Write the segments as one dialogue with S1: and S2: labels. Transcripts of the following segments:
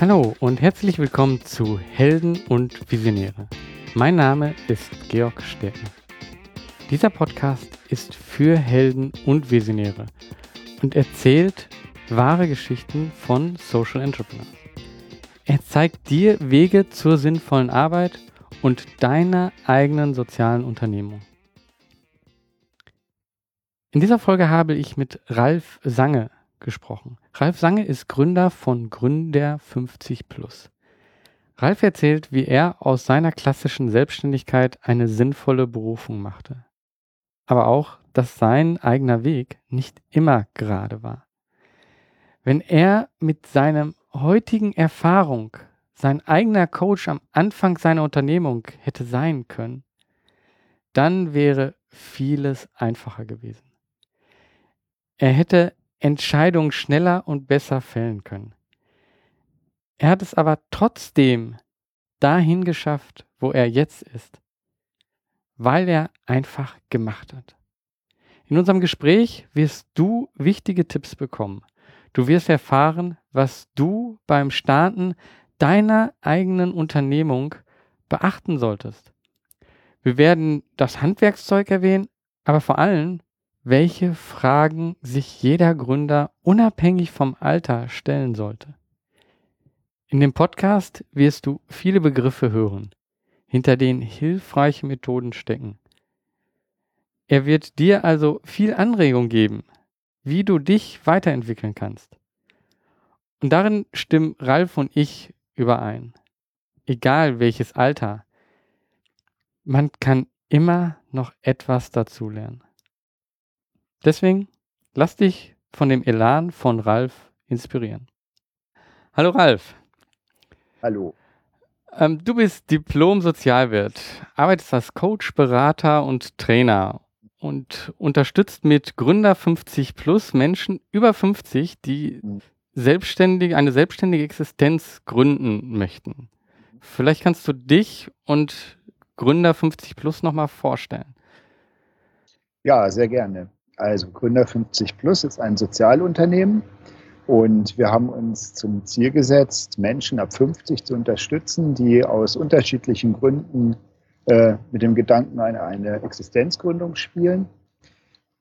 S1: Hallo und herzlich willkommen zu Helden und Visionäre. Mein Name ist Georg Stärkner. Dieser Podcast ist für Helden und Visionäre und erzählt wahre Geschichten von Social Entrepreneurs. Er zeigt dir Wege zur sinnvollen Arbeit und deiner eigenen sozialen Unternehmung. In dieser Folge habe ich mit Ralf Sange gesprochen. Ralf Sange ist Gründer von Gründer 50 Plus. Ralf erzählt, wie er aus seiner klassischen Selbstständigkeit eine sinnvolle Berufung machte. Aber auch, dass sein eigener Weg nicht immer gerade war. Wenn er mit seinem heutigen Erfahrung sein eigener Coach am Anfang seiner Unternehmung hätte sein können, dann wäre vieles einfacher gewesen. Er hätte Entscheidungen schneller und besser fällen können. Er hat es aber trotzdem dahin geschafft, wo er jetzt ist, weil er einfach gemacht hat. In unserem Gespräch wirst du wichtige Tipps bekommen. Du wirst erfahren, was du beim Starten deiner eigenen Unternehmung beachten solltest. Wir werden das Handwerkszeug erwähnen, aber vor allem welche Fragen sich jeder Gründer unabhängig vom Alter stellen sollte. In dem Podcast wirst du viele Begriffe hören, hinter denen hilfreiche Methoden stecken. Er wird dir also viel Anregung geben, wie du dich weiterentwickeln kannst. Und darin stimmen Ralf und ich überein. Egal welches Alter, man kann immer noch etwas dazulernen. Deswegen lass dich von dem Elan von Ralf inspirieren. Hallo Ralf.
S2: Hallo.
S1: Ähm, du bist Diplom-Sozialwirt, arbeitest als Coach, Berater und Trainer und unterstützt mit Gründer 50 plus Menschen über 50, die mhm. selbstständig, eine selbstständige Existenz gründen möchten. Vielleicht kannst du dich und Gründer 50 plus nochmal vorstellen.
S2: Ja, sehr gerne. Also Gründer 50 Plus ist ein Sozialunternehmen und wir haben uns zum Ziel gesetzt, Menschen ab 50 zu unterstützen, die aus unterschiedlichen Gründen äh, mit dem Gedanken an eine Existenzgründung spielen.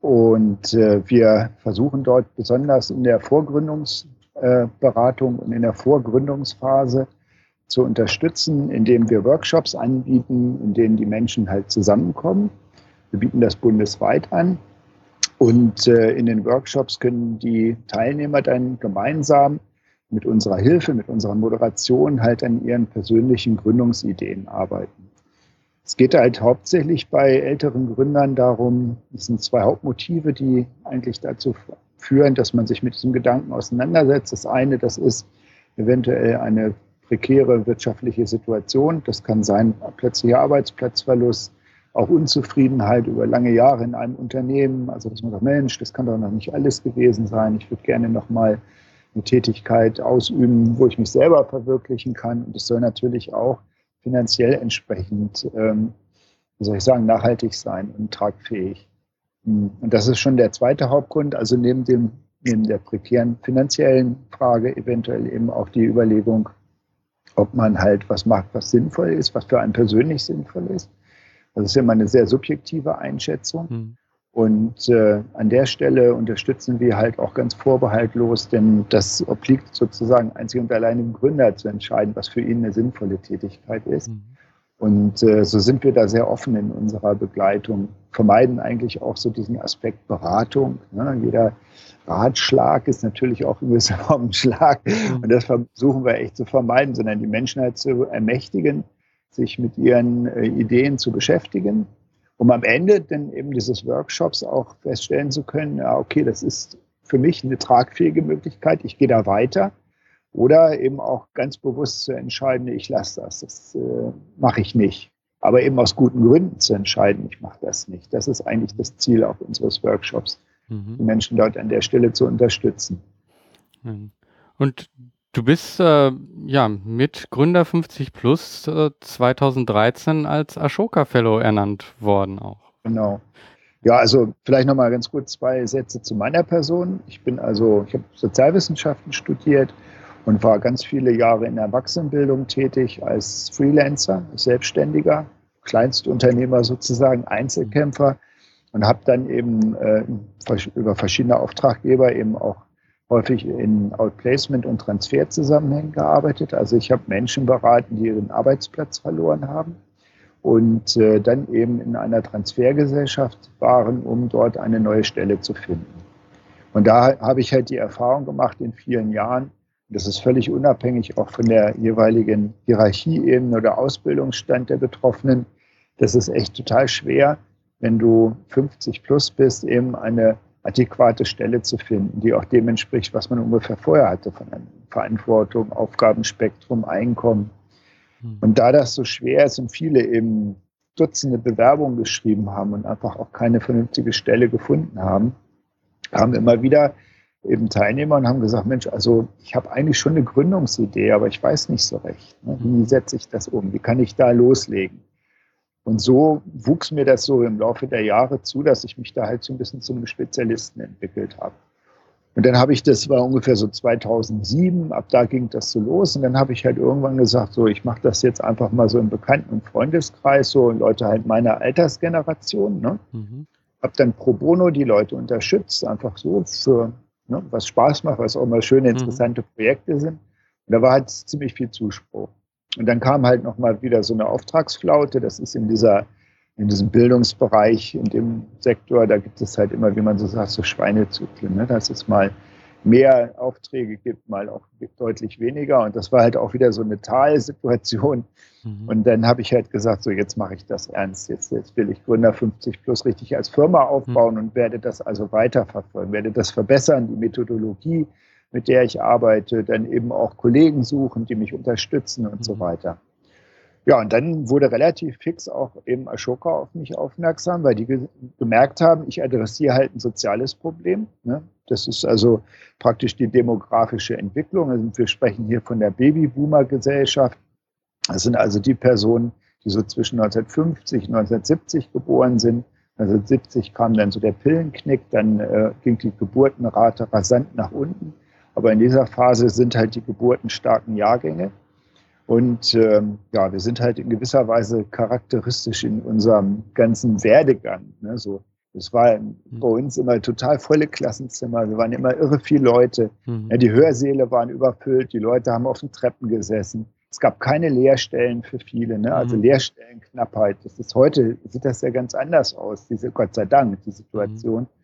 S2: Und äh, wir versuchen dort besonders in der Vorgründungsberatung äh, und in der Vorgründungsphase zu unterstützen, indem wir Workshops anbieten, in denen die Menschen halt zusammenkommen. Wir bieten das bundesweit an und äh, in den Workshops können die Teilnehmer dann gemeinsam mit unserer Hilfe, mit unserer Moderation halt an ihren persönlichen Gründungsideen arbeiten. Es geht halt hauptsächlich bei älteren Gründern darum, es sind zwei Hauptmotive, die eigentlich dazu führen, dass man sich mit diesem Gedanken auseinandersetzt. Das eine, das ist eventuell eine prekäre wirtschaftliche Situation. Das kann sein plötzlicher Arbeitsplatzverlust, auch Unzufriedenheit über lange Jahre in einem Unternehmen. Also dass man sagt, Mensch, das kann doch noch nicht alles gewesen sein. Ich würde gerne noch mal eine Tätigkeit ausüben, wo ich mich selber verwirklichen kann. Und es soll natürlich auch finanziell entsprechend, ähm, wie soll ich sagen, nachhaltig sein und tragfähig. Hm, und das ist schon der zweite Hauptgrund. Also neben dem neben der prekären finanziellen Frage eventuell eben auch die Überlegung, ob man halt was macht, was sinnvoll ist, was für einen persönlich sinnvoll ist. Das ist immer eine sehr subjektive Einschätzung. Mhm. Und äh, an der Stelle unterstützen wir halt auch ganz vorbehaltlos, denn das obliegt sozusagen einzig und allein dem Gründer zu entscheiden, was für ihn eine sinnvolle Tätigkeit ist. Mhm. Und äh, so sind wir da sehr offen in unserer Begleitung, vermeiden eigentlich auch so diesen Aspekt Beratung. Ne? Jeder Ratschlag ist natürlich auch in gewisser Form ein Schlag. Mhm. Und das versuchen wir echt zu vermeiden, sondern die Menschen halt zu ermächtigen, sich mit ihren äh, Ideen zu beschäftigen, um am Ende dann eben dieses Workshops auch feststellen zu können, ja, okay, das ist für mich eine tragfähige Möglichkeit, ich gehe da weiter. Oder eben auch ganz bewusst zu entscheiden, ich lasse das, das äh, mache ich nicht. Aber eben aus guten Gründen zu entscheiden, ich mache das nicht. Das ist eigentlich das Ziel auch unseres Workshops, mhm. die Menschen dort an der Stelle zu unterstützen.
S1: Und Du bist äh, ja mit Gründer 50 Plus äh, 2013 als Ashoka Fellow ernannt worden auch.
S2: Genau. Ja, also vielleicht nochmal ganz kurz zwei Sätze zu meiner Person. Ich bin also, ich habe Sozialwissenschaften studiert und war ganz viele Jahre in der Erwachsenenbildung tätig als Freelancer, Selbstständiger, Kleinstunternehmer sozusagen, Einzelkämpfer und habe dann eben äh, über verschiedene Auftraggeber eben auch häufig in Outplacement und Transferzusammenhängen gearbeitet. Also ich habe Menschen beraten, die ihren Arbeitsplatz verloren haben und äh, dann eben in einer Transfergesellschaft waren, um dort eine neue Stelle zu finden. Und da habe ich halt die Erfahrung gemacht in vielen Jahren, das ist völlig unabhängig auch von der jeweiligen Hierarchieebene oder Ausbildungsstand der Betroffenen, das ist echt total schwer, wenn du 50 plus bist, eben eine adäquate Stelle zu finden, die auch dem entspricht, was man ungefähr vorher hatte von Verantwortung, Aufgabenspektrum, Einkommen. Hm. Und da das so schwer ist und viele eben Dutzende Bewerbungen geschrieben haben und einfach auch keine vernünftige Stelle gefunden haben, haben immer wieder eben Teilnehmer und haben gesagt, Mensch, also ich habe eigentlich schon eine Gründungsidee, aber ich weiß nicht so recht. Ne? Wie hm. setze ich das um? Wie kann ich da loslegen? Und so wuchs mir das so im Laufe der Jahre zu, dass ich mich da halt so ein bisschen zum Spezialisten entwickelt habe. Und dann habe ich, das war ungefähr so 2007, ab da ging das so los. Und dann habe ich halt irgendwann gesagt, so, ich mache das jetzt einfach mal so im Bekannten- und Freundeskreis, so Leute halt meiner Altersgeneration. Ne? Mhm. Habe dann pro bono die Leute unterstützt, einfach so für ne, was Spaß macht, was auch mal schöne, mhm. interessante mhm. Projekte sind. Und da war halt ziemlich viel Zuspruch. Und dann kam halt nochmal wieder so eine Auftragsflaute. Das ist in dieser, in diesem Bildungsbereich, in dem Sektor, da gibt es halt immer, wie man so sagt, so Schweinezyklen, ne? dass es mal mehr Aufträge gibt, mal auch deutlich weniger. Und das war halt auch wieder so eine Talsituation. Mhm. Und dann habe ich halt gesagt, so jetzt mache ich das ernst. Jetzt, jetzt will ich Gründer 50 Plus richtig als Firma aufbauen mhm. und werde das also weiterverfolgen, werde das verbessern, die Methodologie, mit der ich arbeite, dann eben auch Kollegen suchen, die mich unterstützen und mhm. so weiter. Ja, und dann wurde relativ fix auch eben Ashoka auf mich aufmerksam, weil die ge gemerkt haben, ich adressiere halt ein soziales Problem. Ne? Das ist also praktisch die demografische Entwicklung. Also wir sprechen hier von der Babyboomer-Gesellschaft. Das sind also die Personen, die so zwischen 1950 und 1970 geboren sind. 1970 kam dann so der Pillenknick, dann äh, ging die Geburtenrate rasant nach unten. Aber in dieser Phase sind halt die geburtenstarken Jahrgänge. Und ähm, ja, wir sind halt in gewisser Weise charakteristisch in unserem ganzen Werdegang. Ne? So, es war mhm. bei uns immer total volle Klassenzimmer. Wir waren immer irre viele Leute. Mhm. Ja, die Hörsäle waren überfüllt. Die Leute haben auf den Treppen gesessen. Es gab keine Lehrstellen für viele, ne? also mhm. Lehrstellenknappheit. Das ist heute sieht das ja ganz anders aus. Diese Gott sei Dank die Situation. Mhm.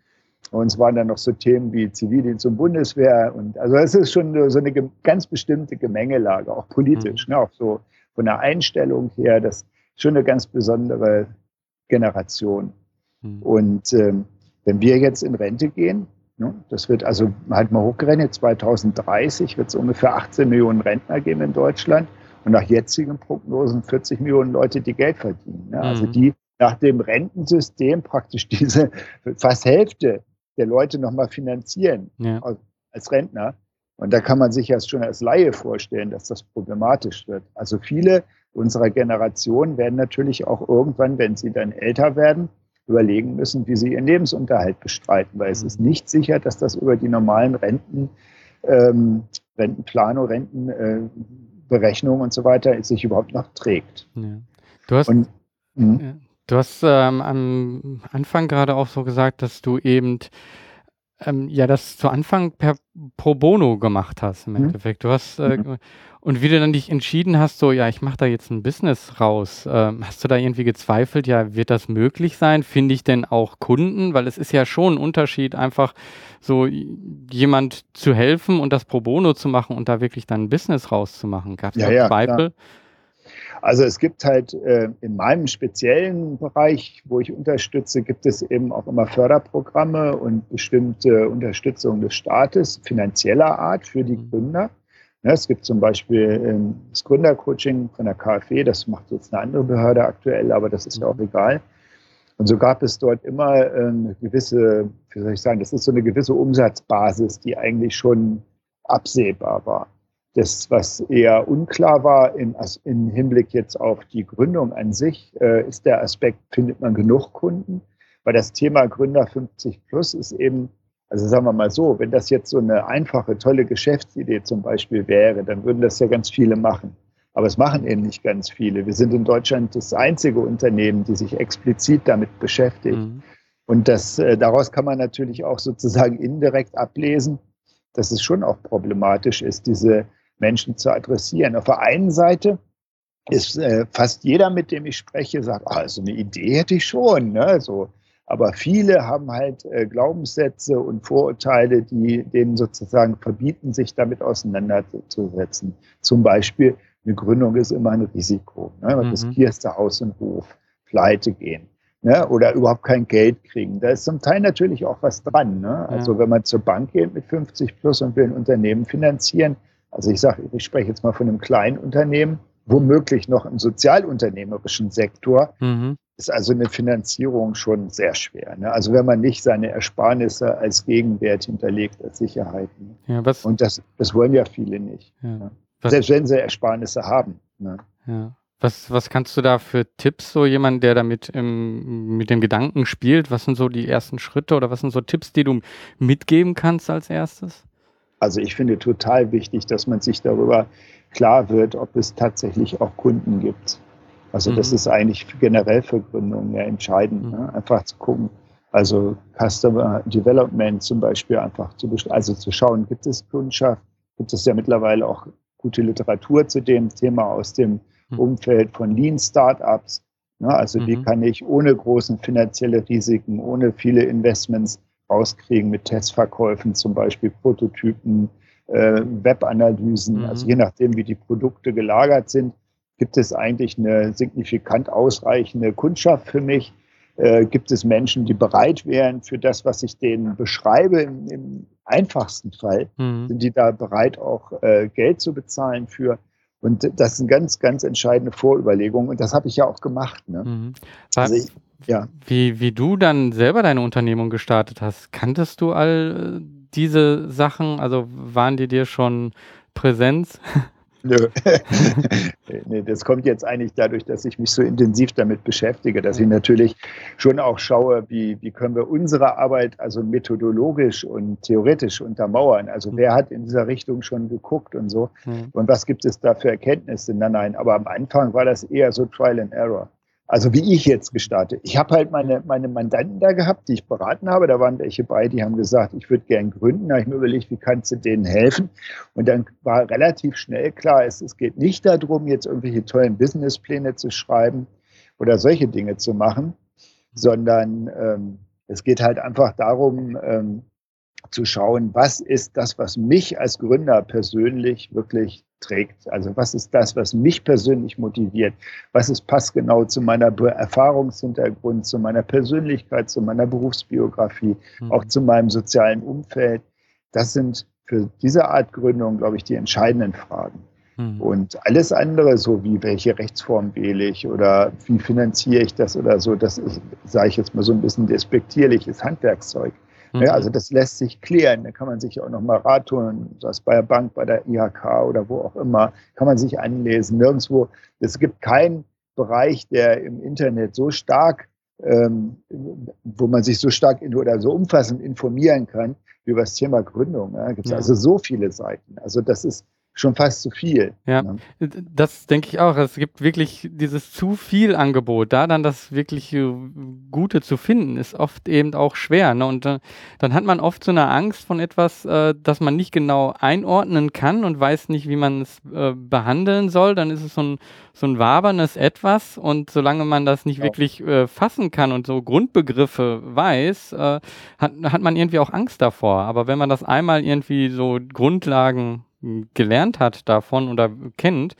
S2: Und es waren dann noch so Themen wie Zivildienst und Bundeswehr. Und also es ist schon so eine ganz bestimmte Gemengelage, auch politisch, mhm. ne, auch so von der Einstellung her, das ist schon eine ganz besondere Generation. Mhm. Und ähm, wenn wir jetzt in Rente gehen, ne, das wird also halt mal hochgerechnet, 2030 wird es ungefähr 18 Millionen Rentner geben in Deutschland und nach jetzigen Prognosen 40 Millionen Leute, die Geld verdienen. Ne? Also mhm. die nach dem Rentensystem praktisch diese fast Hälfte der Leute nochmal finanzieren ja. als Rentner. Und da kann man sich ja schon als Laie vorstellen, dass das problematisch wird. Also viele unserer Generation werden natürlich auch irgendwann, wenn sie dann älter werden, überlegen müssen, wie sie ihren Lebensunterhalt bestreiten, weil mhm. es ist nicht sicher, dass das über die normalen Renten, ähm, Rentenplanung, Rentenberechnung äh, und so weiter sich überhaupt noch trägt. Ja.
S1: Du hast, und, hm? Du hast ähm, am Anfang gerade auch so gesagt, dass du eben ähm, ja das zu Anfang per pro bono gemacht hast im mhm. Endeffekt. Du hast äh, mhm. und wie du dann dich entschieden hast, so ja, ich mache da jetzt ein Business raus. Ähm, hast du da irgendwie gezweifelt, ja, wird das möglich sein? Finde ich denn auch Kunden? Weil es ist ja schon ein Unterschied, einfach so jemand zu helfen und das pro bono zu machen und da wirklich dann ein Business rauszumachen. Gab es ja, da ja, Zweifel? Klar.
S2: Also es gibt halt äh, in meinem speziellen Bereich, wo ich unterstütze, gibt es eben auch immer Förderprogramme und bestimmte Unterstützung des Staates finanzieller Art für die mhm. Gründer. Ja, es gibt zum Beispiel ähm, das Gründercoaching von der KfW, das macht jetzt eine andere Behörde aktuell, aber das ist ja auch mhm. egal. Und so gab es dort immer äh, eine gewisse, wie soll ich sagen, das ist so eine gewisse Umsatzbasis, die eigentlich schon absehbar war. Das, was eher unklar war im, im Hinblick jetzt auf die Gründung an sich, äh, ist der Aspekt, findet man genug Kunden? Weil das Thema Gründer 50 plus ist eben Also sagen wir mal so, wenn das jetzt so eine einfache, tolle Geschäftsidee zum Beispiel wäre, dann würden das ja ganz viele machen. Aber es machen eben nicht ganz viele. Wir sind in Deutschland das einzige Unternehmen, die sich explizit damit beschäftigt. Mhm. Und das, äh, daraus kann man natürlich auch sozusagen indirekt ablesen, dass es schon auch problematisch ist, diese Menschen zu adressieren. Auf der einen Seite ist äh, fast jeder, mit dem ich spreche, sagt, ah, so eine Idee hätte ich schon. Ne? So, aber viele haben halt äh, Glaubenssätze und Vorurteile, die denen sozusagen verbieten, sich damit auseinanderzusetzen. Zum Beispiel, eine Gründung ist immer ein Risiko. Ne? Man mhm. riskierst du Haus und Hof, pleite gehen. Ne? Oder überhaupt kein Geld kriegen. Da ist zum Teil natürlich auch was dran. Ne? Also ja. wenn man zur Bank geht mit 50 plus und will ein Unternehmen finanzieren, also ich sage, ich spreche jetzt mal von einem kleinen Unternehmen, womöglich noch im sozialunternehmerischen Sektor, mhm. ist also eine Finanzierung schon sehr schwer. Ne? Also wenn man nicht seine Ersparnisse als Gegenwert hinterlegt, als Sicherheit. Ne? Ja, was, Und das, das wollen ja viele nicht. Ja. Ne? Selbst wenn sie Ersparnisse haben. Ne?
S1: Ja. Was, was kannst du da für Tipps, so jemand, der damit im, mit dem Gedanken spielt? Was sind so die ersten Schritte oder was sind so Tipps, die du mitgeben kannst als erstes?
S2: Also ich finde total wichtig, dass man sich darüber klar wird, ob es tatsächlich auch Kunden gibt. Also mhm. das ist eigentlich generell für Gründungen ja entscheidend, mhm. ne? einfach zu gucken. Also Customer Development zum Beispiel einfach zu, also zu schauen, gibt es Kundschaft, gibt es ja mittlerweile auch gute Literatur zu dem Thema aus dem mhm. Umfeld von Lean Startups. Ne? Also mhm. wie kann ich ohne großen finanzielle Risiken, ohne viele Investments rauskriegen mit Testverkäufen, zum Beispiel Prototypen, äh, Webanalysen, mhm. also je nachdem, wie die Produkte gelagert sind, gibt es eigentlich eine signifikant ausreichende Kundschaft für mich. Äh, gibt es Menschen, die bereit wären für das, was ich denen beschreibe, im, im einfachsten Fall, mhm. sind die da bereit, auch äh, Geld zu bezahlen für. Und das sind ganz, ganz entscheidende Vorüberlegungen. Und das habe ich ja auch gemacht. Ne? Mhm.
S1: Also ich, ja. Wie, wie du dann selber deine Unternehmung gestartet hast, kanntest du all diese Sachen? Also waren die dir schon Präsenz?
S2: Nö. nee, das kommt jetzt eigentlich dadurch, dass ich mich so intensiv damit beschäftige, dass ich natürlich schon auch schaue, wie, wie können wir unsere Arbeit also methodologisch und theoretisch untermauern. Also wer hat in dieser Richtung schon geguckt und so mhm. und was gibt es da für Erkenntnisse? Nein, nein, aber am Anfang war das eher so Trial and Error. Also wie ich jetzt gestartet. Ich habe halt meine, meine Mandanten da gehabt, die ich beraten habe. Da waren welche bei, die haben gesagt, ich würde gern gründen. Da habe ich mir überlegt, wie kannst du denen helfen? Und dann war relativ schnell klar, es, es geht nicht darum, jetzt irgendwelche tollen Businesspläne zu schreiben oder solche Dinge zu machen, sondern ähm, es geht halt einfach darum, ähm, zu schauen, was ist das, was mich als Gründer persönlich wirklich trägt. Also was ist das, was mich persönlich motiviert? Was ist passgenau zu meiner Erfahrungshintergrund, zu meiner Persönlichkeit, zu meiner Berufsbiografie, mhm. auch zu meinem sozialen Umfeld? Das sind für diese Art Gründung, glaube ich, die entscheidenden Fragen. Mhm. Und alles andere, so wie welche Rechtsform wähle ich oder wie finanziere ich das oder so, das ist, sage ich jetzt mal so ein bisschen despektierliches Handwerkszeug. Mhm. Ja, also das lässt sich klären. Da kann man sich auch nochmal Rat tun, das bei der Bank, bei der IHK oder wo auch immer, kann man sich anlesen. Nirgendwo, es gibt keinen Bereich, der im Internet so stark, ähm, wo man sich so stark in, oder so umfassend informieren kann, wie über das Thema Gründung. Da gibt es ja. also so viele Seiten. Also das ist schon fast zu viel.
S1: Ja, ne? das denke ich auch. Es gibt wirklich dieses zu viel Angebot. Da dann das wirklich Gute zu finden, ist oft eben auch schwer. Ne? Und äh, dann hat man oft so eine Angst von etwas, äh, das man nicht genau einordnen kann und weiß nicht, wie man es äh, behandeln soll. Dann ist es so ein, so ein wabernes Etwas. Und solange man das nicht ja. wirklich äh, fassen kann und so Grundbegriffe weiß, äh, hat, hat man irgendwie auch Angst davor. Aber wenn man das einmal irgendwie so Grundlagen gelernt hat davon oder kennt,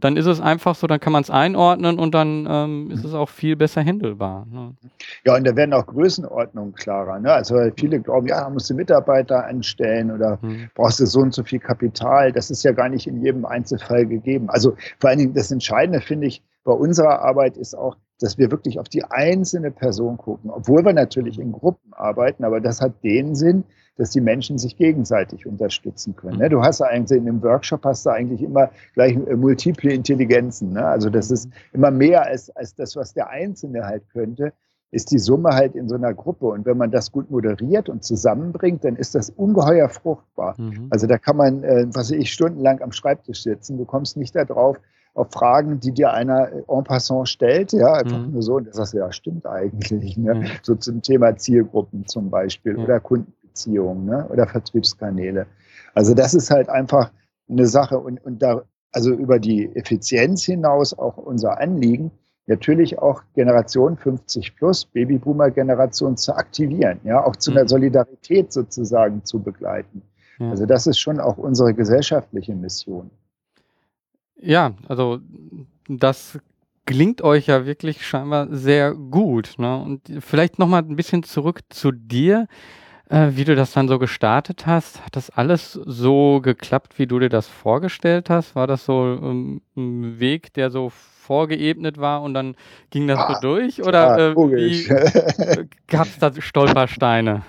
S1: dann ist es einfach so, dann kann man es einordnen und dann ähm, ist es auch viel besser handelbar. Ne?
S2: Ja, und da werden auch Größenordnungen klarer. Ne? Also viele glauben, ja, musst du Mitarbeiter anstellen oder mhm. brauchst du so und so viel Kapital. Das ist ja gar nicht in jedem Einzelfall gegeben. Also vor allen Dingen das Entscheidende finde ich bei unserer Arbeit ist auch, dass wir wirklich auf die einzelne Person gucken, obwohl wir natürlich in Gruppen arbeiten, aber das hat den Sinn, dass die Menschen sich gegenseitig unterstützen können. Ne? Du hast eigentlich in einem Workshop hast du eigentlich immer gleich äh, multiple Intelligenzen. Ne? Also das ist immer mehr als, als das, was der Einzelne halt könnte. ist die Summe halt in so einer Gruppe. Und wenn man das gut moderiert und zusammenbringt, dann ist das ungeheuer fruchtbar. Mhm. Also da kann man, äh, was weiß ich, stundenlang am Schreibtisch sitzen. Du kommst nicht darauf, auf Fragen, die dir einer en passant stellt, ja, einfach mhm. nur so, und das sagst du, ja, stimmt eigentlich, ne? Mhm. so zum Thema Zielgruppen zum Beispiel mhm. oder Kundenbeziehungen ne? oder Vertriebskanäle. Also das ist halt einfach eine Sache und, und da, also über die Effizienz hinaus auch unser Anliegen, natürlich auch Generation 50 plus, Babyboomer-Generation zu aktivieren, ja, auch zu einer mhm. Solidarität sozusagen zu begleiten. Ja. Also das ist schon auch unsere gesellschaftliche Mission.
S1: Ja, also das klingt euch ja wirklich scheinbar sehr gut. Ne? Und vielleicht nochmal ein bisschen zurück zu dir, äh, wie du das dann so gestartet hast. Hat das alles so geklappt, wie du dir das vorgestellt hast? War das so ähm, ein Weg, der so vorgeebnet war und dann ging das ah, so durch? Oder äh, gab es da Stolpersteine?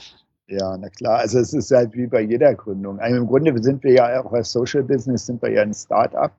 S2: Ja, na klar. Also es ist halt wie bei jeder Gründung. Also Im Grunde sind wir ja auch als Social Business, sind wir ja ein Start-up.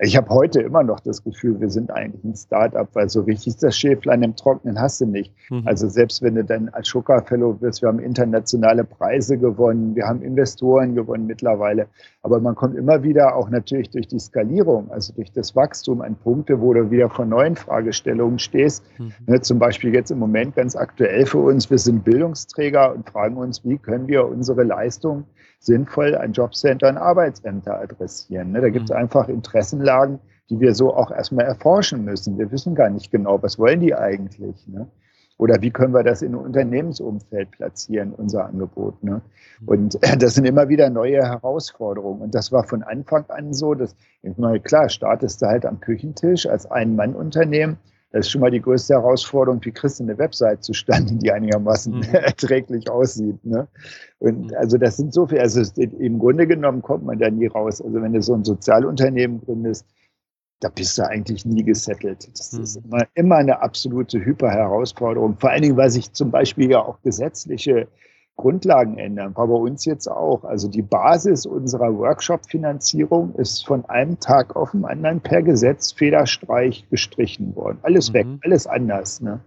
S2: Ich habe heute immer noch das Gefühl, wir sind eigentlich ein Start-up, weil so richtig das Schäflein im Trocknen hast du nicht. Mhm. Also selbst wenn du dann als Schucker Fellow wirst, wir haben internationale Preise gewonnen, wir haben Investoren gewonnen mittlerweile. Aber man kommt immer wieder auch natürlich durch die Skalierung, also durch das Wachstum an Punkte, wo du wieder vor neuen Fragestellungen stehst. Mhm. Ne, zum Beispiel jetzt im Moment ganz aktuell für uns, wir sind Bildungsträger und fragen uns, wie können wir unsere Leistung sinnvoll an Jobcenter und Arbeitsämter adressieren. Ne? Da gibt es mhm. einfach Interessenlagen, die wir so auch erstmal erforschen müssen. Wir wissen gar nicht genau, was wollen die eigentlich. Ne? Oder wie können wir das in Unternehmensumfeld platzieren, unser Angebot. Ne? Mhm. Und das sind immer wieder neue Herausforderungen. Und das war von Anfang an so, dass, ich meine, klar, startest du halt am Küchentisch als Ein-Mann-Unternehmen das ist schon mal die größte Herausforderung, wie kriegst du eine Website zustande, die einigermaßen mhm. erträglich aussieht. Ne? Und mhm. also das sind so viele, also im Grunde genommen kommt man da nie raus. Also wenn du so ein Sozialunternehmen gründest, da bist du eigentlich nie gesettelt. Das mhm. ist immer, immer eine absolute Hyperherausforderung. Vor allen Dingen, weil sich zum Beispiel ja auch gesetzliche Grundlagen ändern. War bei uns jetzt auch. Also die Basis unserer Workshop-Finanzierung ist von einem Tag auf den anderen per Gesetz Federstreich gestrichen worden. Alles mhm. weg, alles anders. Ne?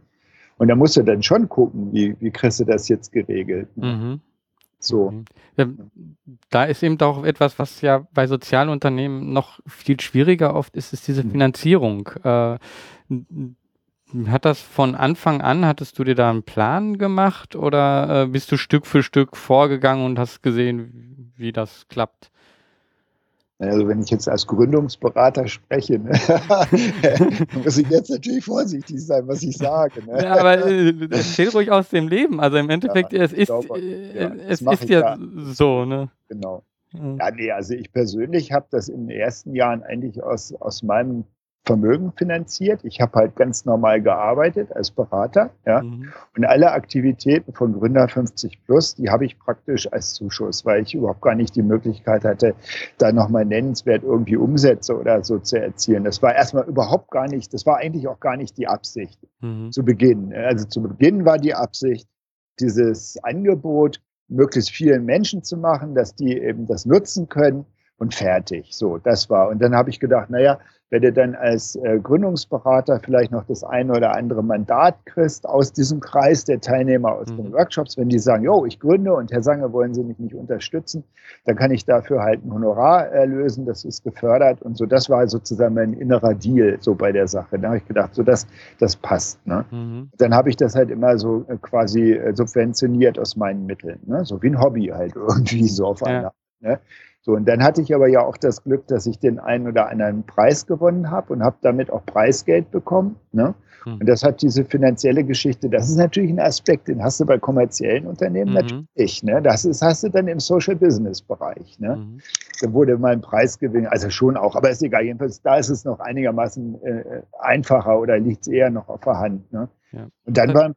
S2: Und da musst du dann schon gucken, wie, wie kriegst du das jetzt geregelt. Ne? Mhm.
S1: So. Mhm. Da ist eben auch etwas, was ja bei Sozialunternehmen noch viel schwieriger oft ist, ist diese mhm. Finanzierung. Äh, hat das von Anfang an, hattest du dir da einen Plan gemacht oder äh, bist du Stück für Stück vorgegangen und hast gesehen, wie das klappt?
S2: Also wenn ich jetzt als Gründungsberater spreche, ne, muss ich jetzt natürlich vorsichtig sein, was ich sage. Ne?
S1: Ja, aber äh, erzähl ruhig aus dem Leben. Also im Endeffekt, ja, es ist, glaube, äh, ja, es ist ja, so. Ne?
S2: Genau. Ja, nee, also ich persönlich habe das in den ersten Jahren eigentlich aus, aus meinem Vermögen finanziert. Ich habe halt ganz normal gearbeitet als Berater. Ja? Mhm. Und alle Aktivitäten von Gründer 50 Plus, die habe ich praktisch als Zuschuss, weil ich überhaupt gar nicht die Möglichkeit hatte, da nochmal nennenswert irgendwie Umsätze oder so zu erzielen. Das war erstmal überhaupt gar nicht, das war eigentlich auch gar nicht die Absicht mhm. zu Beginn. Also zu Beginn war die Absicht, dieses Angebot möglichst vielen Menschen zu machen, dass die eben das nutzen können und fertig. So, das war. Und dann habe ich gedacht, naja, wenn du dann als äh, Gründungsberater vielleicht noch das eine oder andere Mandat kriegst aus diesem Kreis der Teilnehmer aus mhm. den Workshops, wenn die sagen, jo, ich gründe und Herr Sanger, wollen Sie mich nicht unterstützen, dann kann ich dafür halt ein Honorar erlösen, das ist gefördert und so. Das war sozusagen mein innerer Deal so bei der Sache. Da habe ich gedacht, so das, das passt. Ne? Mhm. Dann habe ich das halt immer so äh, quasi äh, subventioniert aus meinen Mitteln, ne? so wie ein Hobby halt irgendwie so auf ja. einer. Ne? So, und dann hatte ich aber ja auch das Glück, dass ich den einen oder anderen Preis gewonnen habe und habe damit auch Preisgeld bekommen. Ne? Mhm. Und das hat diese finanzielle Geschichte, das ist natürlich ein Aspekt, den hast du bei kommerziellen Unternehmen mhm. natürlich. Ne? Das ist, hast du dann im Social Business Bereich. Ne? Mhm. Da wurde mal ein Preisgewinn, also schon auch, aber ist egal. Jedenfalls, da ist es noch einigermaßen äh, einfacher oder liegt es eher noch auf der Hand. Ne? Ja. Und dann war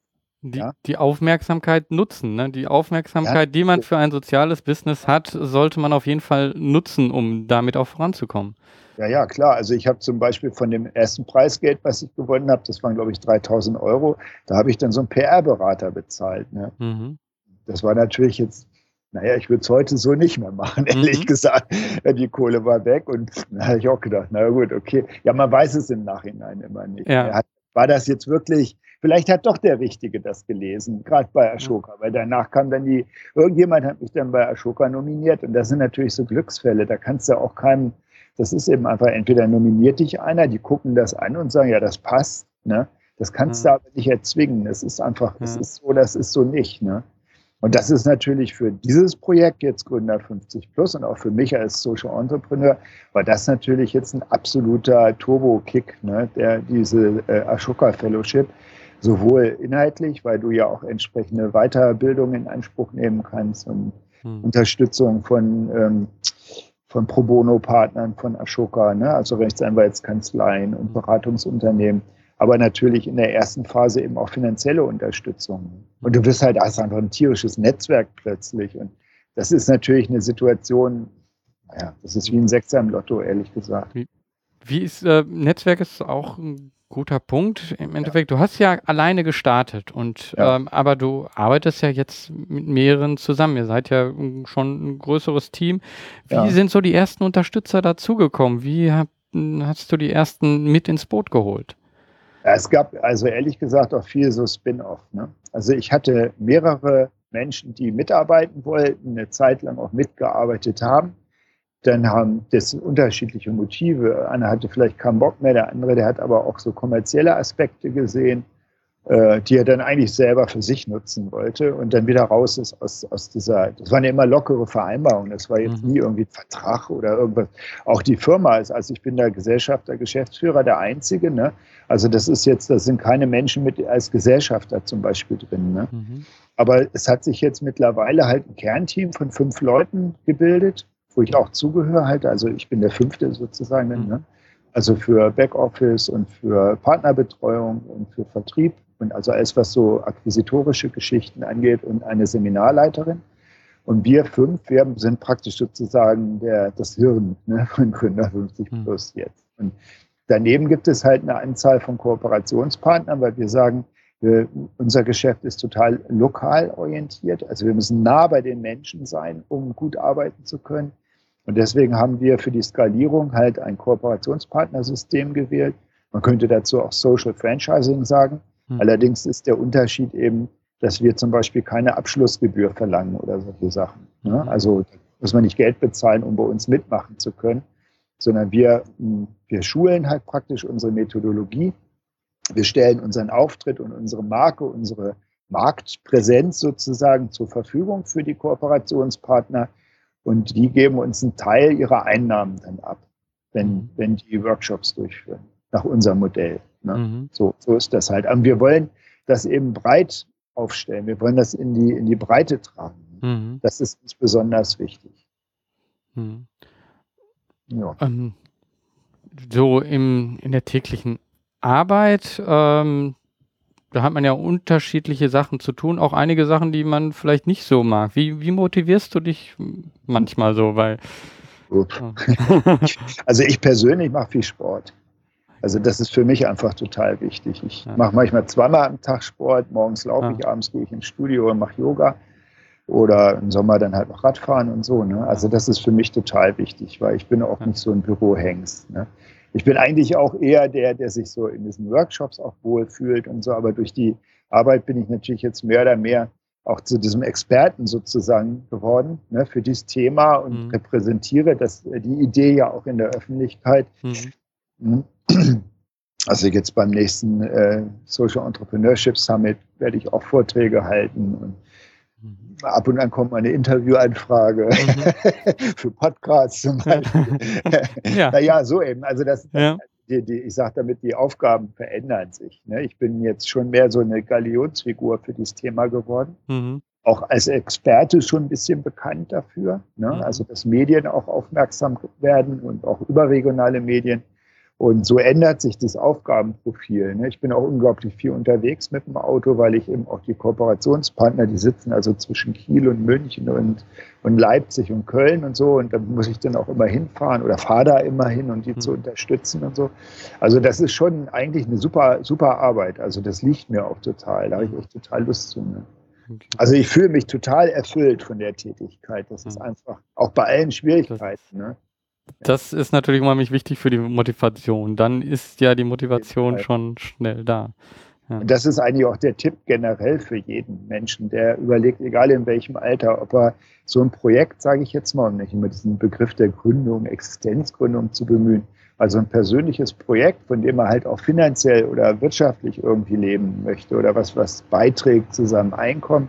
S1: die, ja? die Aufmerksamkeit nutzen. Ne? Die Aufmerksamkeit, ja. die man für ein soziales Business hat, sollte man auf jeden Fall nutzen, um damit auch voranzukommen.
S2: Ja, ja, klar. Also ich habe zum Beispiel von dem ersten Preisgeld, was ich gewonnen habe, das waren, glaube ich, 3000 Euro, da habe ich dann so einen PR-Berater bezahlt. Ne? Mhm. Das war natürlich jetzt, naja, ich würde es heute so nicht mehr machen, ehrlich mhm. gesagt. Die Kohle war weg und da habe ich auch gedacht, na gut, okay. Ja, man weiß es im Nachhinein immer nicht. Ja. War das jetzt wirklich vielleicht hat doch der Richtige das gelesen, gerade bei Ashoka, weil danach kam dann die, irgendjemand hat mich dann bei Ashoka nominiert und das sind natürlich so Glücksfälle, da kannst du auch keinem, das ist eben einfach, entweder nominiert dich einer, die gucken das an und sagen, ja, das passt, ne? Das kannst ja. du aber nicht erzwingen. Das ist einfach, das ja. ist so, das ist so nicht, ne? Und das ist natürlich für dieses Projekt jetzt Gründer 50 Plus und auch für mich als Social Entrepreneur war das natürlich jetzt ein absoluter Turbo-Kick, ne, der diese äh, Ashoka Fellowship sowohl inhaltlich, weil du ja auch entsprechende Weiterbildung in Anspruch nehmen kannst und hm. Unterstützung von ähm, von Pro Bono-Partnern von Ashoka, ne, also Rechtsanwaltskanzleien und hm. Beratungsunternehmen aber natürlich in der ersten Phase eben auch finanzielle Unterstützung. Und du bist halt hast einfach ein tierisches Netzwerk plötzlich. Und das ist natürlich eine Situation, naja, das ist wie ein Sechser im Lotto, ehrlich gesagt.
S1: Wie, wie ist, äh, Netzwerk ist auch ein guter Punkt. Im Endeffekt, ja. du hast ja alleine gestartet und ja. ähm, aber du arbeitest ja jetzt mit mehreren zusammen. Ihr seid ja schon ein größeres Team. Wie ja. sind so die ersten Unterstützer dazugekommen? Wie hab, hast du die ersten mit ins Boot geholt?
S2: Es gab also ehrlich gesagt auch viel so Spin-off. Ne? Also ich hatte mehrere Menschen, die mitarbeiten wollten, eine Zeit lang auch mitgearbeitet haben. Dann haben das unterschiedliche Motive. Einer hatte vielleicht keinen Bock mehr, der andere, der hat aber auch so kommerzielle Aspekte gesehen. Äh, die er dann eigentlich selber für sich nutzen wollte und dann wieder raus ist aus, aus dieser, das war eine immer lockere Vereinbarung, das war jetzt mhm. nie irgendwie ein Vertrag oder irgendwas. Auch die Firma ist, also ich bin der Gesellschafter, Geschäftsführer, der Einzige, ne? Also das ist jetzt, das sind keine Menschen mit als Gesellschafter zum Beispiel drin, ne? Mhm. Aber es hat sich jetzt mittlerweile halt ein Kernteam von fünf Leuten gebildet, wo ich auch zugehöre halt, also ich bin der fünfte sozusagen, mhm. ne? Also für Backoffice und für Partnerbetreuung und für Vertrieb und also alles, was so akquisitorische Geschichten angeht und eine Seminarleiterin. Und wir fünf, wir sind praktisch sozusagen der, das Hirn ne, von Gründer 50 hm. Plus jetzt. Und daneben gibt es halt eine Anzahl von Kooperationspartnern, weil wir sagen, wir, unser Geschäft ist total lokal orientiert. Also wir müssen nah bei den Menschen sein, um gut arbeiten zu können. Und deswegen haben wir für die Skalierung halt ein Kooperationspartnersystem gewählt. Man könnte dazu auch Social Franchising sagen. Hm. Allerdings ist der Unterschied eben, dass wir zum Beispiel keine Abschlussgebühr verlangen oder solche Sachen. Ne? Hm. Also muss man nicht Geld bezahlen, um bei uns mitmachen zu können, sondern wir, hm, wir schulen halt praktisch unsere Methodologie. Wir stellen unseren Auftritt und unsere Marke, unsere Marktpräsenz sozusagen zur Verfügung für die Kooperationspartner und die geben uns einen Teil ihrer Einnahmen dann ab, wenn, hm. wenn die Workshops durchführen, nach unserem Modell. Ne? Mhm. So, so ist das halt. Aber wir wollen das eben breit aufstellen. Wir wollen das in die, in die Breite tragen. Mhm. Das ist uns besonders wichtig.
S1: Mhm. Ja. Ähm, so im, in der täglichen Arbeit, ähm, da hat man ja unterschiedliche Sachen zu tun, auch einige Sachen, die man vielleicht nicht so mag. Wie, wie motivierst du dich manchmal so? Weil,
S2: also ich persönlich mache viel Sport. Also das ist für mich einfach total wichtig. Ich ja. mache manchmal zweimal am Tag Sport. Morgens laufe ja. ich, abends gehe ich ins Studio und mache Yoga. Oder im Sommer dann halt noch Radfahren und so. Ne? Also das ist für mich total wichtig, weil ich bin auch nicht so ein Bürohengst. Ne? Ich bin eigentlich auch eher der, der sich so in diesen Workshops auch wohlfühlt und so. Aber durch die Arbeit bin ich natürlich jetzt mehr oder mehr auch zu diesem Experten sozusagen geworden ne, für dieses Thema und mhm. repräsentiere das, die Idee ja auch in der Öffentlichkeit. Mhm. Hm? Also jetzt beim nächsten äh, Social Entrepreneurship Summit werde ich auch Vorträge halten und mhm. Ab und an kommt mal eine Interviewanfrage mhm. für Podcasts zum Beispiel. ja. Naja, so eben. Also das, ja. die, die, ich sage damit, die Aufgaben verändern sich. Ne? Ich bin jetzt schon mehr so eine Galionsfigur für dieses Thema geworden. Mhm. Auch als Experte schon ein bisschen bekannt dafür. Ne? Mhm. Also dass Medien auch aufmerksam werden und auch überregionale Medien und so ändert sich das Aufgabenprofil. Ne? Ich bin auch unglaublich viel unterwegs mit dem Auto, weil ich eben auch die Kooperationspartner, die sitzen also zwischen Kiel und München und, und Leipzig und Köln und so. Und da muss ich dann auch immer hinfahren oder fahre da immer hin und die mhm. zu unterstützen und so. Also das ist schon eigentlich eine super, super Arbeit. Also das liegt mir auch total. Da habe ich echt total Lust zu. Ne? Also ich fühle mich total erfüllt von der Tätigkeit. Das ist mhm. einfach, auch bei allen Schwierigkeiten. Ne?
S1: Das ist natürlich unheimlich wichtig für die Motivation. Dann ist ja die Motivation schon schnell da.
S2: Ja. Und das ist eigentlich auch der Tipp generell für jeden Menschen, der überlegt, egal in welchem Alter, ob er so ein Projekt, sage ich jetzt mal, um nicht immer diesen Begriff der Gründung, Existenzgründung zu bemühen, also ein persönliches Projekt, von dem er halt auch finanziell oder wirtschaftlich irgendwie leben möchte oder was, was beiträgt zu seinem Einkommen,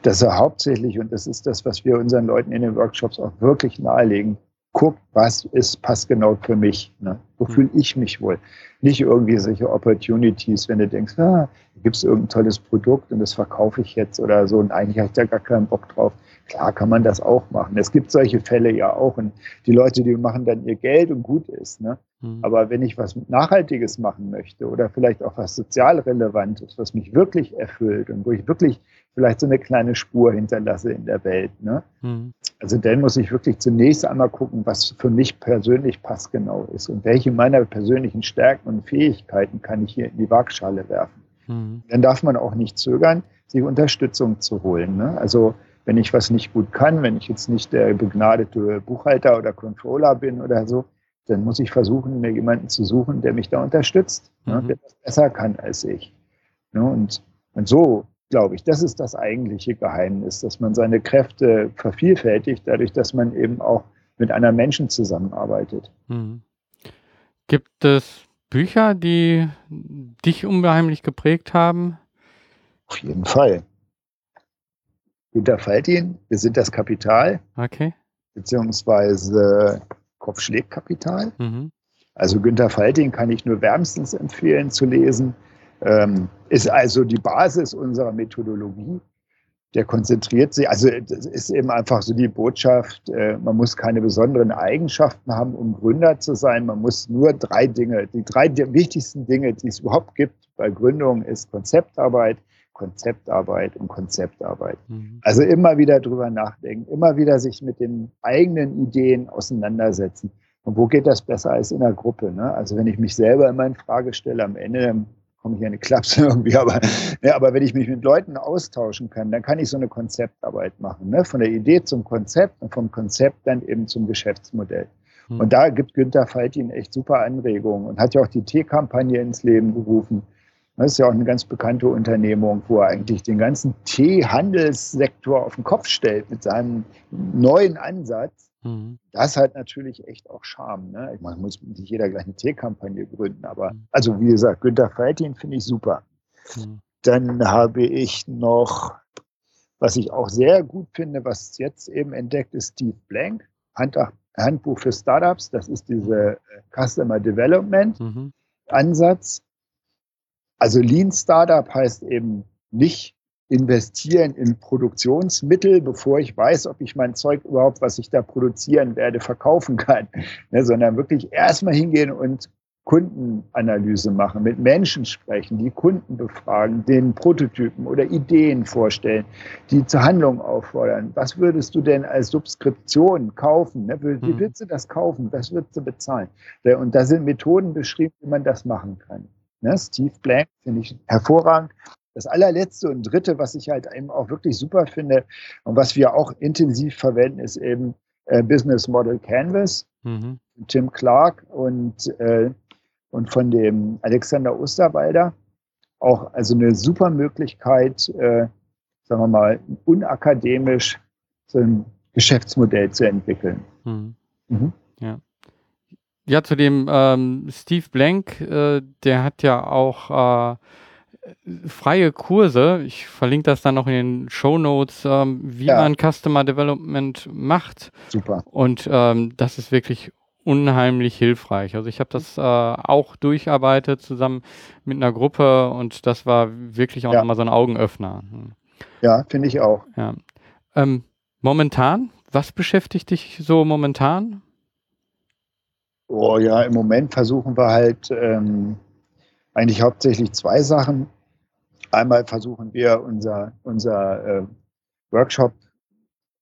S2: dass er hauptsächlich, und das ist das, was wir unseren Leuten in den Workshops auch wirklich nahelegen, guckt, was ist passgenau für mich, ne? wo mhm. fühle ich mich wohl. Nicht irgendwie solche Opportunities, wenn du denkst, ah, da gibt es irgendein tolles Produkt und das verkaufe ich jetzt oder so und eigentlich habe ich da gar keinen Bock drauf. Klar kann man das auch machen. Es gibt solche Fälle ja auch und die Leute, die machen dann ihr Geld und gut ist. Ne? Mhm. Aber wenn ich was Nachhaltiges machen möchte oder vielleicht auch was sozial Relevantes, was mich wirklich erfüllt und wo ich wirklich vielleicht so eine kleine Spur hinterlasse in der Welt. Ne? Mhm. Also dann muss ich wirklich zunächst einmal gucken, was für mich persönlich passgenau ist und welche meiner persönlichen Stärken und Fähigkeiten kann ich hier in die Waagschale werfen. Mhm. Dann darf man auch nicht zögern, sich Unterstützung zu holen. Ne? Also wenn ich was nicht gut kann, wenn ich jetzt nicht der begnadete Buchhalter oder Controller bin oder so, dann muss ich versuchen, mir jemanden zu suchen, der mich da unterstützt, ne? mhm. ne? der das besser kann als ich. Ne? Und, und so glaube ich, das ist das eigentliche Geheimnis, dass man seine Kräfte vervielfältigt, dadurch, dass man eben auch mit einer Menschen zusammenarbeitet. Mhm.
S1: Gibt es Bücher, die dich unheimlich geprägt haben?
S2: Auf jeden Fall. Günter Faltin, wir sind das Kapital.
S1: Okay.
S2: Beziehungsweise Kopfschlägkapital. Mhm. Also Günter Faltin kann ich nur wärmstens empfehlen zu lesen. Ähm, ist also die Basis unserer Methodologie. Der konzentriert sich, also das ist eben einfach so die Botschaft, äh, man muss keine besonderen Eigenschaften haben, um Gründer zu sein. Man muss nur drei Dinge, die drei wichtigsten Dinge, die es überhaupt gibt bei Gründung, ist Konzeptarbeit, Konzeptarbeit und Konzeptarbeit. Mhm. Also immer wieder drüber nachdenken, immer wieder sich mit den eigenen Ideen auseinandersetzen. Und wo geht das besser als in der Gruppe? Ne? Also wenn ich mich selber immer in Frage stelle, am Ende komme ich in eine Klapse irgendwie, aber, ne, aber wenn ich mich mit Leuten austauschen kann, dann kann ich so eine Konzeptarbeit machen. Ne? Von der Idee zum Konzept und vom Konzept dann eben zum Geschäftsmodell. Mhm. Und da gibt Günther Faltin echt super Anregungen und hat ja auch die Tee-Kampagne ins Leben gerufen. Das ist ja auch eine ganz bekannte Unternehmung, wo er eigentlich den ganzen Teehandelssektor auf den Kopf stellt mit seinem neuen Ansatz. Mhm. Das hat natürlich echt auch Charme. Ne? Ich meine, muss nicht jeder gleich eine Teekampagne gründen, aber mhm. also wie gesagt, Günter Faltin finde ich super. Mhm. Dann habe ich noch, was ich auch sehr gut finde, was jetzt eben entdeckt ist, Steve Blank, Handbuch für Startups. Das ist diese äh, Customer Development mhm. Ansatz. Also Lean Startup heißt eben nicht investieren in Produktionsmittel, bevor ich weiß, ob ich mein Zeug überhaupt, was ich da produzieren werde, verkaufen kann, ne, sondern wirklich erstmal hingehen und Kundenanalyse machen, mit Menschen sprechen, die Kunden befragen, den Prototypen oder Ideen vorstellen, die zur Handlung auffordern. Was würdest du denn als Subskription kaufen? Ne? Wie hm. willst du das kaufen? Was würdest du bezahlen? Und da sind Methoden beschrieben, wie man das machen kann. Ne? Steve Blank finde ich hervorragend. Das allerletzte und dritte, was ich halt eben auch wirklich super finde und was wir auch intensiv verwenden, ist eben äh, Business Model Canvas. Mhm. Tim Clark und, äh, und von dem Alexander Osterwalder. Auch also eine super Möglichkeit, äh, sagen wir mal, unakademisch so ein Geschäftsmodell zu entwickeln. Mhm.
S1: Mhm. Ja. Ja, zu dem ähm, Steve Blank, äh, der hat ja auch äh, freie Kurse. Ich verlinke das dann noch in den Show Notes, ähm, wie ja. man Customer Development macht.
S2: Super.
S1: Und ähm, das ist wirklich unheimlich hilfreich. Also ich habe das äh, auch durcharbeitet zusammen mit einer Gruppe und das war wirklich auch ja. nochmal so ein Augenöffner.
S2: Ja, finde ich auch.
S1: Ja. Ähm, momentan, was beschäftigt dich so momentan?
S2: Oh ja, im Moment versuchen wir halt ähm, eigentlich hauptsächlich zwei Sachen. Einmal versuchen wir unser, unser äh, Workshop,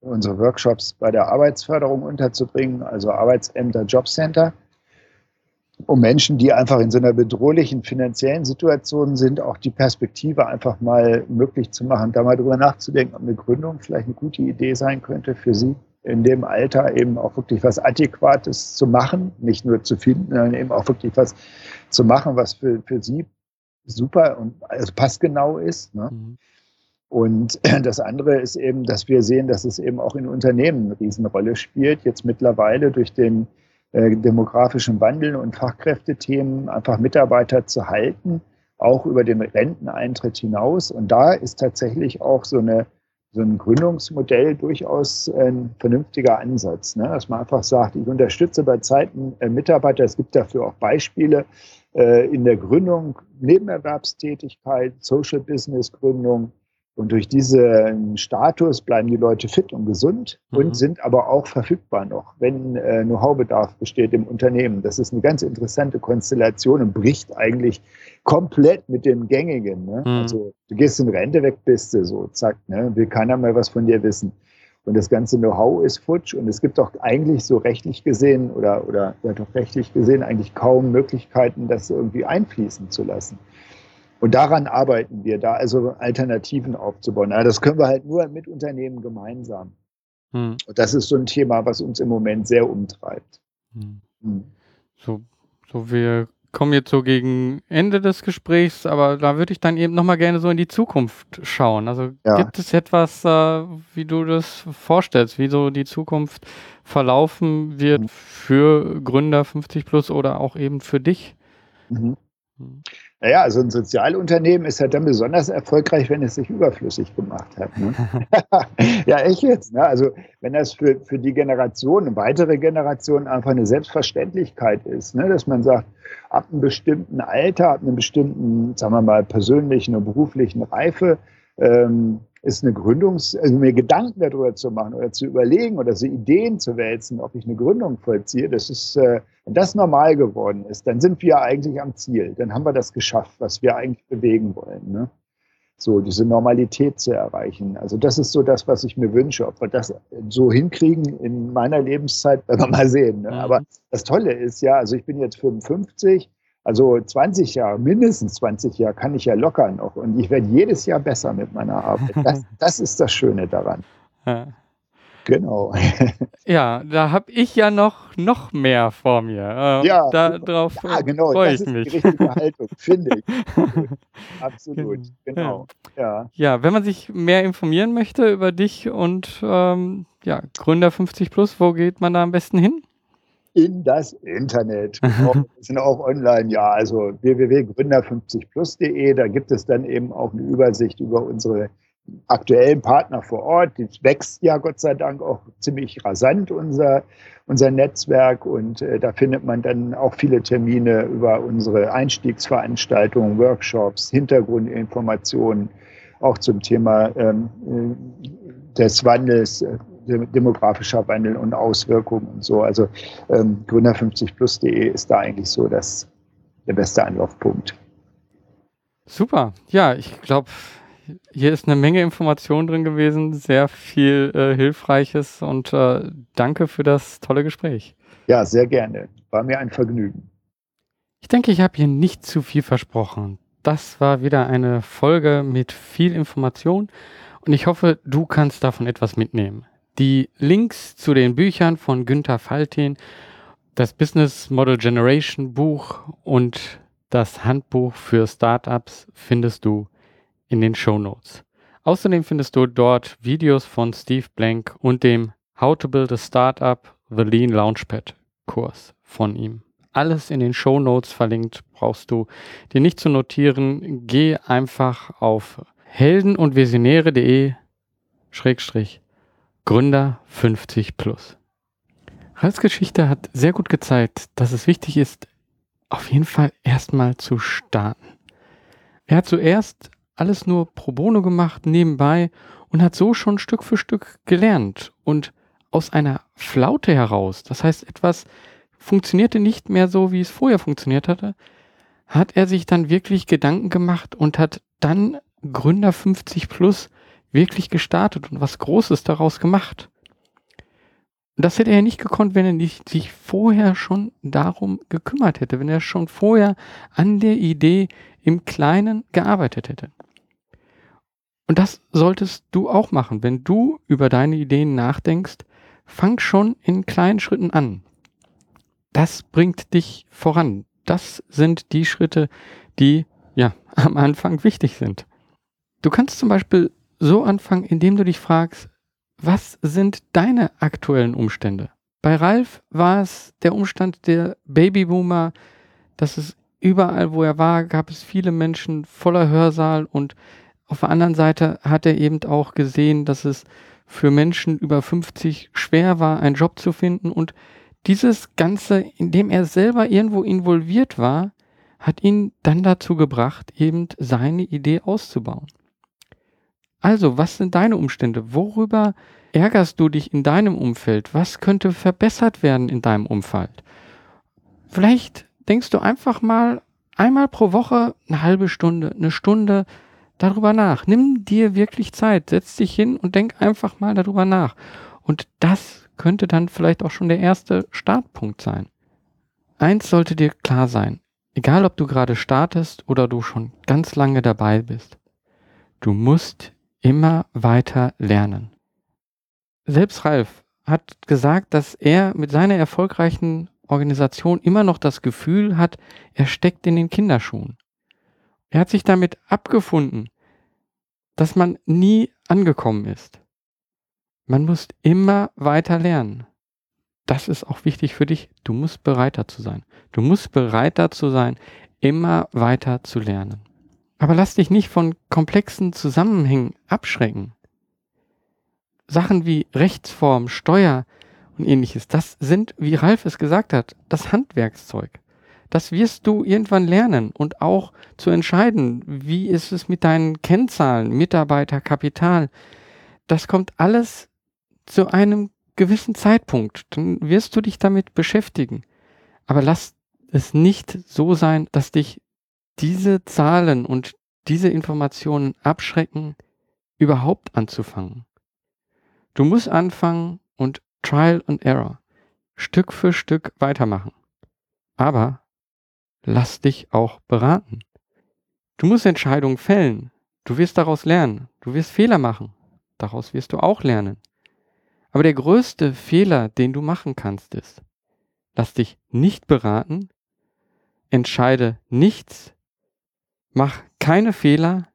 S2: unsere Workshops bei der Arbeitsförderung unterzubringen, also Arbeitsämter, Jobcenter, um Menschen, die einfach in so einer bedrohlichen finanziellen Situation sind, auch die Perspektive einfach mal möglich zu machen, da mal drüber nachzudenken, ob eine Gründung vielleicht eine gute Idee sein könnte für sie in dem Alter eben auch wirklich was Adäquates zu machen, nicht nur zu finden, sondern eben auch wirklich was zu machen, was für, für sie super und also passgenau ist. Ne? Mhm. Und das andere ist eben, dass wir sehen, dass es eben auch in Unternehmen eine Riesenrolle spielt. Jetzt mittlerweile durch den äh, demografischen Wandel und Fachkräftethemen einfach Mitarbeiter zu halten, auch über den Renteneintritt hinaus. Und da ist tatsächlich auch so, eine, so ein Gründungsmodell durchaus ein vernünftiger Ansatz, ne? dass man einfach sagt, ich unterstütze bei Zeiten äh, Mitarbeiter. Es gibt dafür auch Beispiele in der Gründung, Nebenerwerbstätigkeit, Social Business Gründung, und durch diesen Status bleiben die Leute fit und gesund mhm. und sind aber auch verfügbar noch, wenn äh, Know-how-Bedarf besteht im Unternehmen. Das ist eine ganz interessante Konstellation und bricht eigentlich komplett mit dem Gängigen. Ne? Mhm. Also du gehst in Rente weg, bist du so, zack, ne? will keiner mehr was von dir wissen. Und das ganze Know-how ist futsch und es gibt auch eigentlich so rechtlich gesehen oder, oder ja doch rechtlich gesehen eigentlich kaum Möglichkeiten, das irgendwie einfließen zu lassen. Und daran arbeiten wir, da also Alternativen aufzubauen. Aber das können wir halt nur mit Unternehmen gemeinsam. Hm. Und das ist so ein Thema, was uns im Moment sehr umtreibt. Hm.
S1: Hm. So, so, wir kommen jetzt so gegen Ende des Gesprächs, aber da würde ich dann eben nochmal gerne so in die Zukunft schauen. Also ja. gibt es etwas, äh, wie du das vorstellst, wie so die Zukunft verlaufen wird hm. für Gründer 50 plus oder auch eben für dich? Mhm.
S2: Hm. Naja, also ein Sozialunternehmen ist ja dann besonders erfolgreich, wenn es sich überflüssig gemacht hat. Ne? ja, echt jetzt. Ne? Also wenn das für, für die Generation, weitere Generation einfach eine Selbstverständlichkeit ist, ne? dass man sagt, ab einem bestimmten Alter, ab einem bestimmten, sagen wir mal, persönlichen und beruflichen Reife, ähm, ist eine Gründungs-, also mir Gedanken darüber zu machen oder zu überlegen oder so Ideen zu wälzen, ob ich eine Gründung vollziehe, das ist, äh, wenn das normal geworden ist, dann sind wir eigentlich am Ziel. Dann haben wir das geschafft, was wir eigentlich bewegen wollen. Ne? So, diese Normalität zu erreichen. Also das ist so das, was ich mir wünsche. Ob wir das so hinkriegen in meiner Lebenszeit, werden wir mal sehen. Ne? Mhm. Aber das Tolle ist ja, also ich bin jetzt 55, also 20 Jahre, mindestens 20 Jahre kann ich ja locker noch. Und ich werde jedes Jahr besser mit meiner Arbeit. Das, das ist das Schöne daran. Ja. Genau.
S1: Ja, da habe ich ja noch, noch mehr vor mir.
S2: Ähm, ja, darauf ja, genau, freue ich mich. Die richtige Haltung, finde ich. Absolut,
S1: genau. Ja. ja, wenn man sich mehr informieren möchte über dich und ähm, ja, Gründer 50 Plus, wo geht man da am besten hin?
S2: In das Internet. Wir sind auch online, ja, also www.gründer50plus.de, da gibt es dann eben auch eine Übersicht über unsere aktuellen Partner vor Ort. Die wächst ja Gott sei Dank auch ziemlich rasant, unser, unser Netzwerk. Und äh, da findet man dann auch viele Termine über unsere Einstiegsveranstaltungen, Workshops, Hintergrundinformationen, auch zum Thema ähm, äh, des Wandels, äh, demografischer Wandel und Auswirkungen und so. Also ähm, gründer50plus.de ist da eigentlich so das, der beste Anlaufpunkt.
S1: Super. Ja, ich glaube, hier ist eine Menge Information drin gewesen, sehr viel äh, Hilfreiches und äh, danke für das tolle Gespräch.
S2: Ja, sehr gerne. War mir ein Vergnügen.
S1: Ich denke, ich habe hier nicht zu viel versprochen. Das war wieder eine Folge mit viel Information und ich hoffe, du kannst davon etwas mitnehmen. Die Links zu den Büchern von Günther Faltin, das Business Model Generation Buch und das Handbuch für Startups findest du in den Show Notes. Außerdem findest du dort Videos von Steve Blank und dem How to Build a Startup The Lean Launchpad Kurs von ihm. Alles in den Show Notes verlinkt, brauchst du dir nicht zu notieren. Geh einfach auf helden- und visionäre.de Schrägstrich Gründer 50 plus. Ralfs Geschichte hat sehr gut gezeigt, dass es wichtig ist, auf jeden Fall erstmal zu starten. Er hat zuerst alles nur pro bono gemacht, nebenbei und hat so schon Stück für Stück gelernt. Und aus einer Flaute heraus, das heißt, etwas funktionierte nicht mehr so, wie es vorher funktioniert hatte, hat er sich dann wirklich Gedanken gemacht und hat dann Gründer 50 Plus wirklich gestartet und was Großes daraus gemacht. Das hätte er nicht gekonnt, wenn er nicht sich vorher schon darum gekümmert hätte, wenn er schon vorher an der Idee im Kleinen gearbeitet hätte. Und das solltest du auch machen. Wenn du über deine Ideen nachdenkst, fang schon in kleinen Schritten an. Das bringt dich voran. Das sind die Schritte, die ja, am Anfang wichtig sind. Du kannst zum Beispiel so anfangen, indem du dich fragst, was sind deine aktuellen Umstände? Bei Ralf war es der Umstand der Babyboomer, dass es überall, wo er war, gab es viele Menschen voller Hörsaal und auf der anderen Seite hat er eben auch gesehen, dass es für Menschen über 50 schwer war, einen Job zu finden und dieses Ganze, in dem er selber irgendwo involviert war, hat ihn dann dazu gebracht, eben seine Idee auszubauen. Also, was sind deine Umstände? Worüber ärgerst du dich in deinem Umfeld? Was könnte verbessert werden in deinem Umfeld? Vielleicht denkst du einfach mal einmal pro Woche eine halbe Stunde, eine Stunde darüber nach. Nimm dir wirklich Zeit, setz dich hin und denk einfach mal darüber nach. Und das könnte dann vielleicht auch schon der erste Startpunkt sein. Eins sollte dir klar sein, egal ob du gerade startest oder du schon ganz lange dabei bist, du musst immer weiter lernen. Selbst Ralf hat gesagt, dass er mit seiner erfolgreichen Organisation immer noch das Gefühl hat, er steckt in den Kinderschuhen. Er hat sich damit abgefunden, dass man nie angekommen ist. Man muss immer weiter lernen. Das ist auch wichtig für dich. Du musst bereit dazu sein. Du musst bereit dazu sein, immer weiter zu lernen. Aber lass dich nicht von komplexen Zusammenhängen abschrecken. Sachen wie Rechtsform, Steuer und ähnliches, das sind, wie Ralf es gesagt hat, das Handwerkszeug. Das wirst du irgendwann lernen und auch zu entscheiden, wie ist es mit deinen Kennzahlen, Mitarbeiter, Kapital. Das kommt alles zu einem gewissen Zeitpunkt. Dann wirst du dich damit beschäftigen. Aber lass es nicht so sein, dass dich diese Zahlen und diese Informationen abschrecken, überhaupt anzufangen. Du musst anfangen und Trial and Error Stück für Stück weitermachen. Aber lass dich auch beraten. Du musst Entscheidungen fällen. Du wirst daraus lernen. Du wirst Fehler machen. Daraus wirst du auch lernen. Aber der größte Fehler, den du machen kannst, ist, lass dich nicht beraten, entscheide nichts, mach keine Fehler,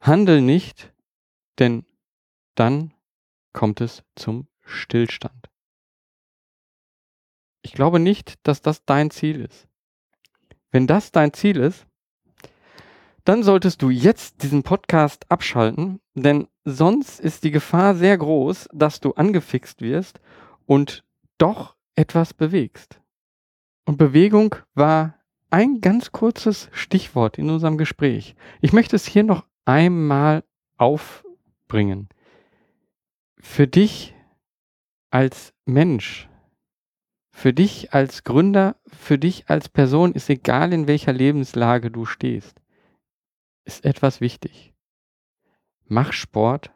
S1: handel nicht, denn dann kommt es zum Stillstand. Ich glaube nicht, dass das dein Ziel ist. Wenn das dein Ziel ist, dann solltest du jetzt diesen Podcast abschalten, denn sonst ist die Gefahr sehr groß, dass du angefixt wirst und doch etwas bewegst. Und Bewegung war ein ganz kurzes Stichwort in unserem Gespräch. Ich möchte es hier noch einmal aufbringen. Für dich als Mensch, für dich als Gründer, für dich als Person ist egal, in welcher Lebenslage du stehst, ist etwas wichtig. Mach Sport,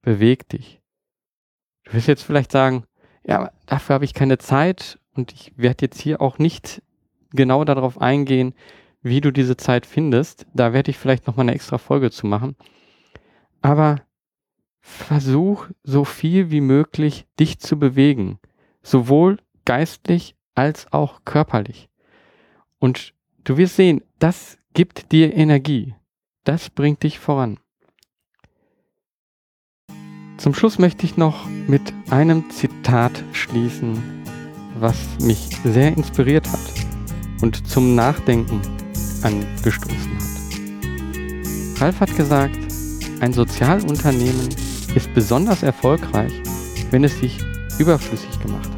S1: beweg dich. Du wirst jetzt vielleicht sagen, ja, dafür habe ich keine Zeit und ich werde jetzt hier auch nicht genau darauf eingehen, wie du diese Zeit findest. Da werde ich vielleicht noch mal eine extra Folge zu machen. Aber versuch so viel wie möglich dich zu bewegen, sowohl geistlich als auch körperlich. Und du wirst sehen, das gibt dir Energie. Das bringt dich voran. Zum Schluss möchte ich noch mit einem Zitat schließen, was mich sehr inspiriert hat und zum Nachdenken angestoßen hat. Ralf hat gesagt, ein Sozialunternehmen ist besonders erfolgreich, wenn es sich überflüssig gemacht hat.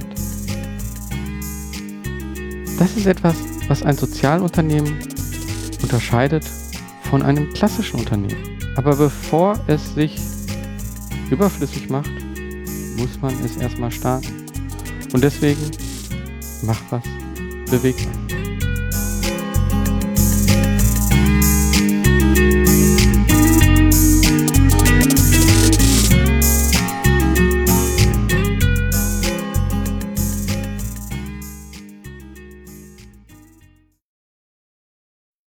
S1: Das ist etwas, was ein Sozialunternehmen unterscheidet von einem klassischen Unternehmen. Aber bevor es sich überflüssig macht, muss man es erstmal starten. Und deswegen mach was, beweg was.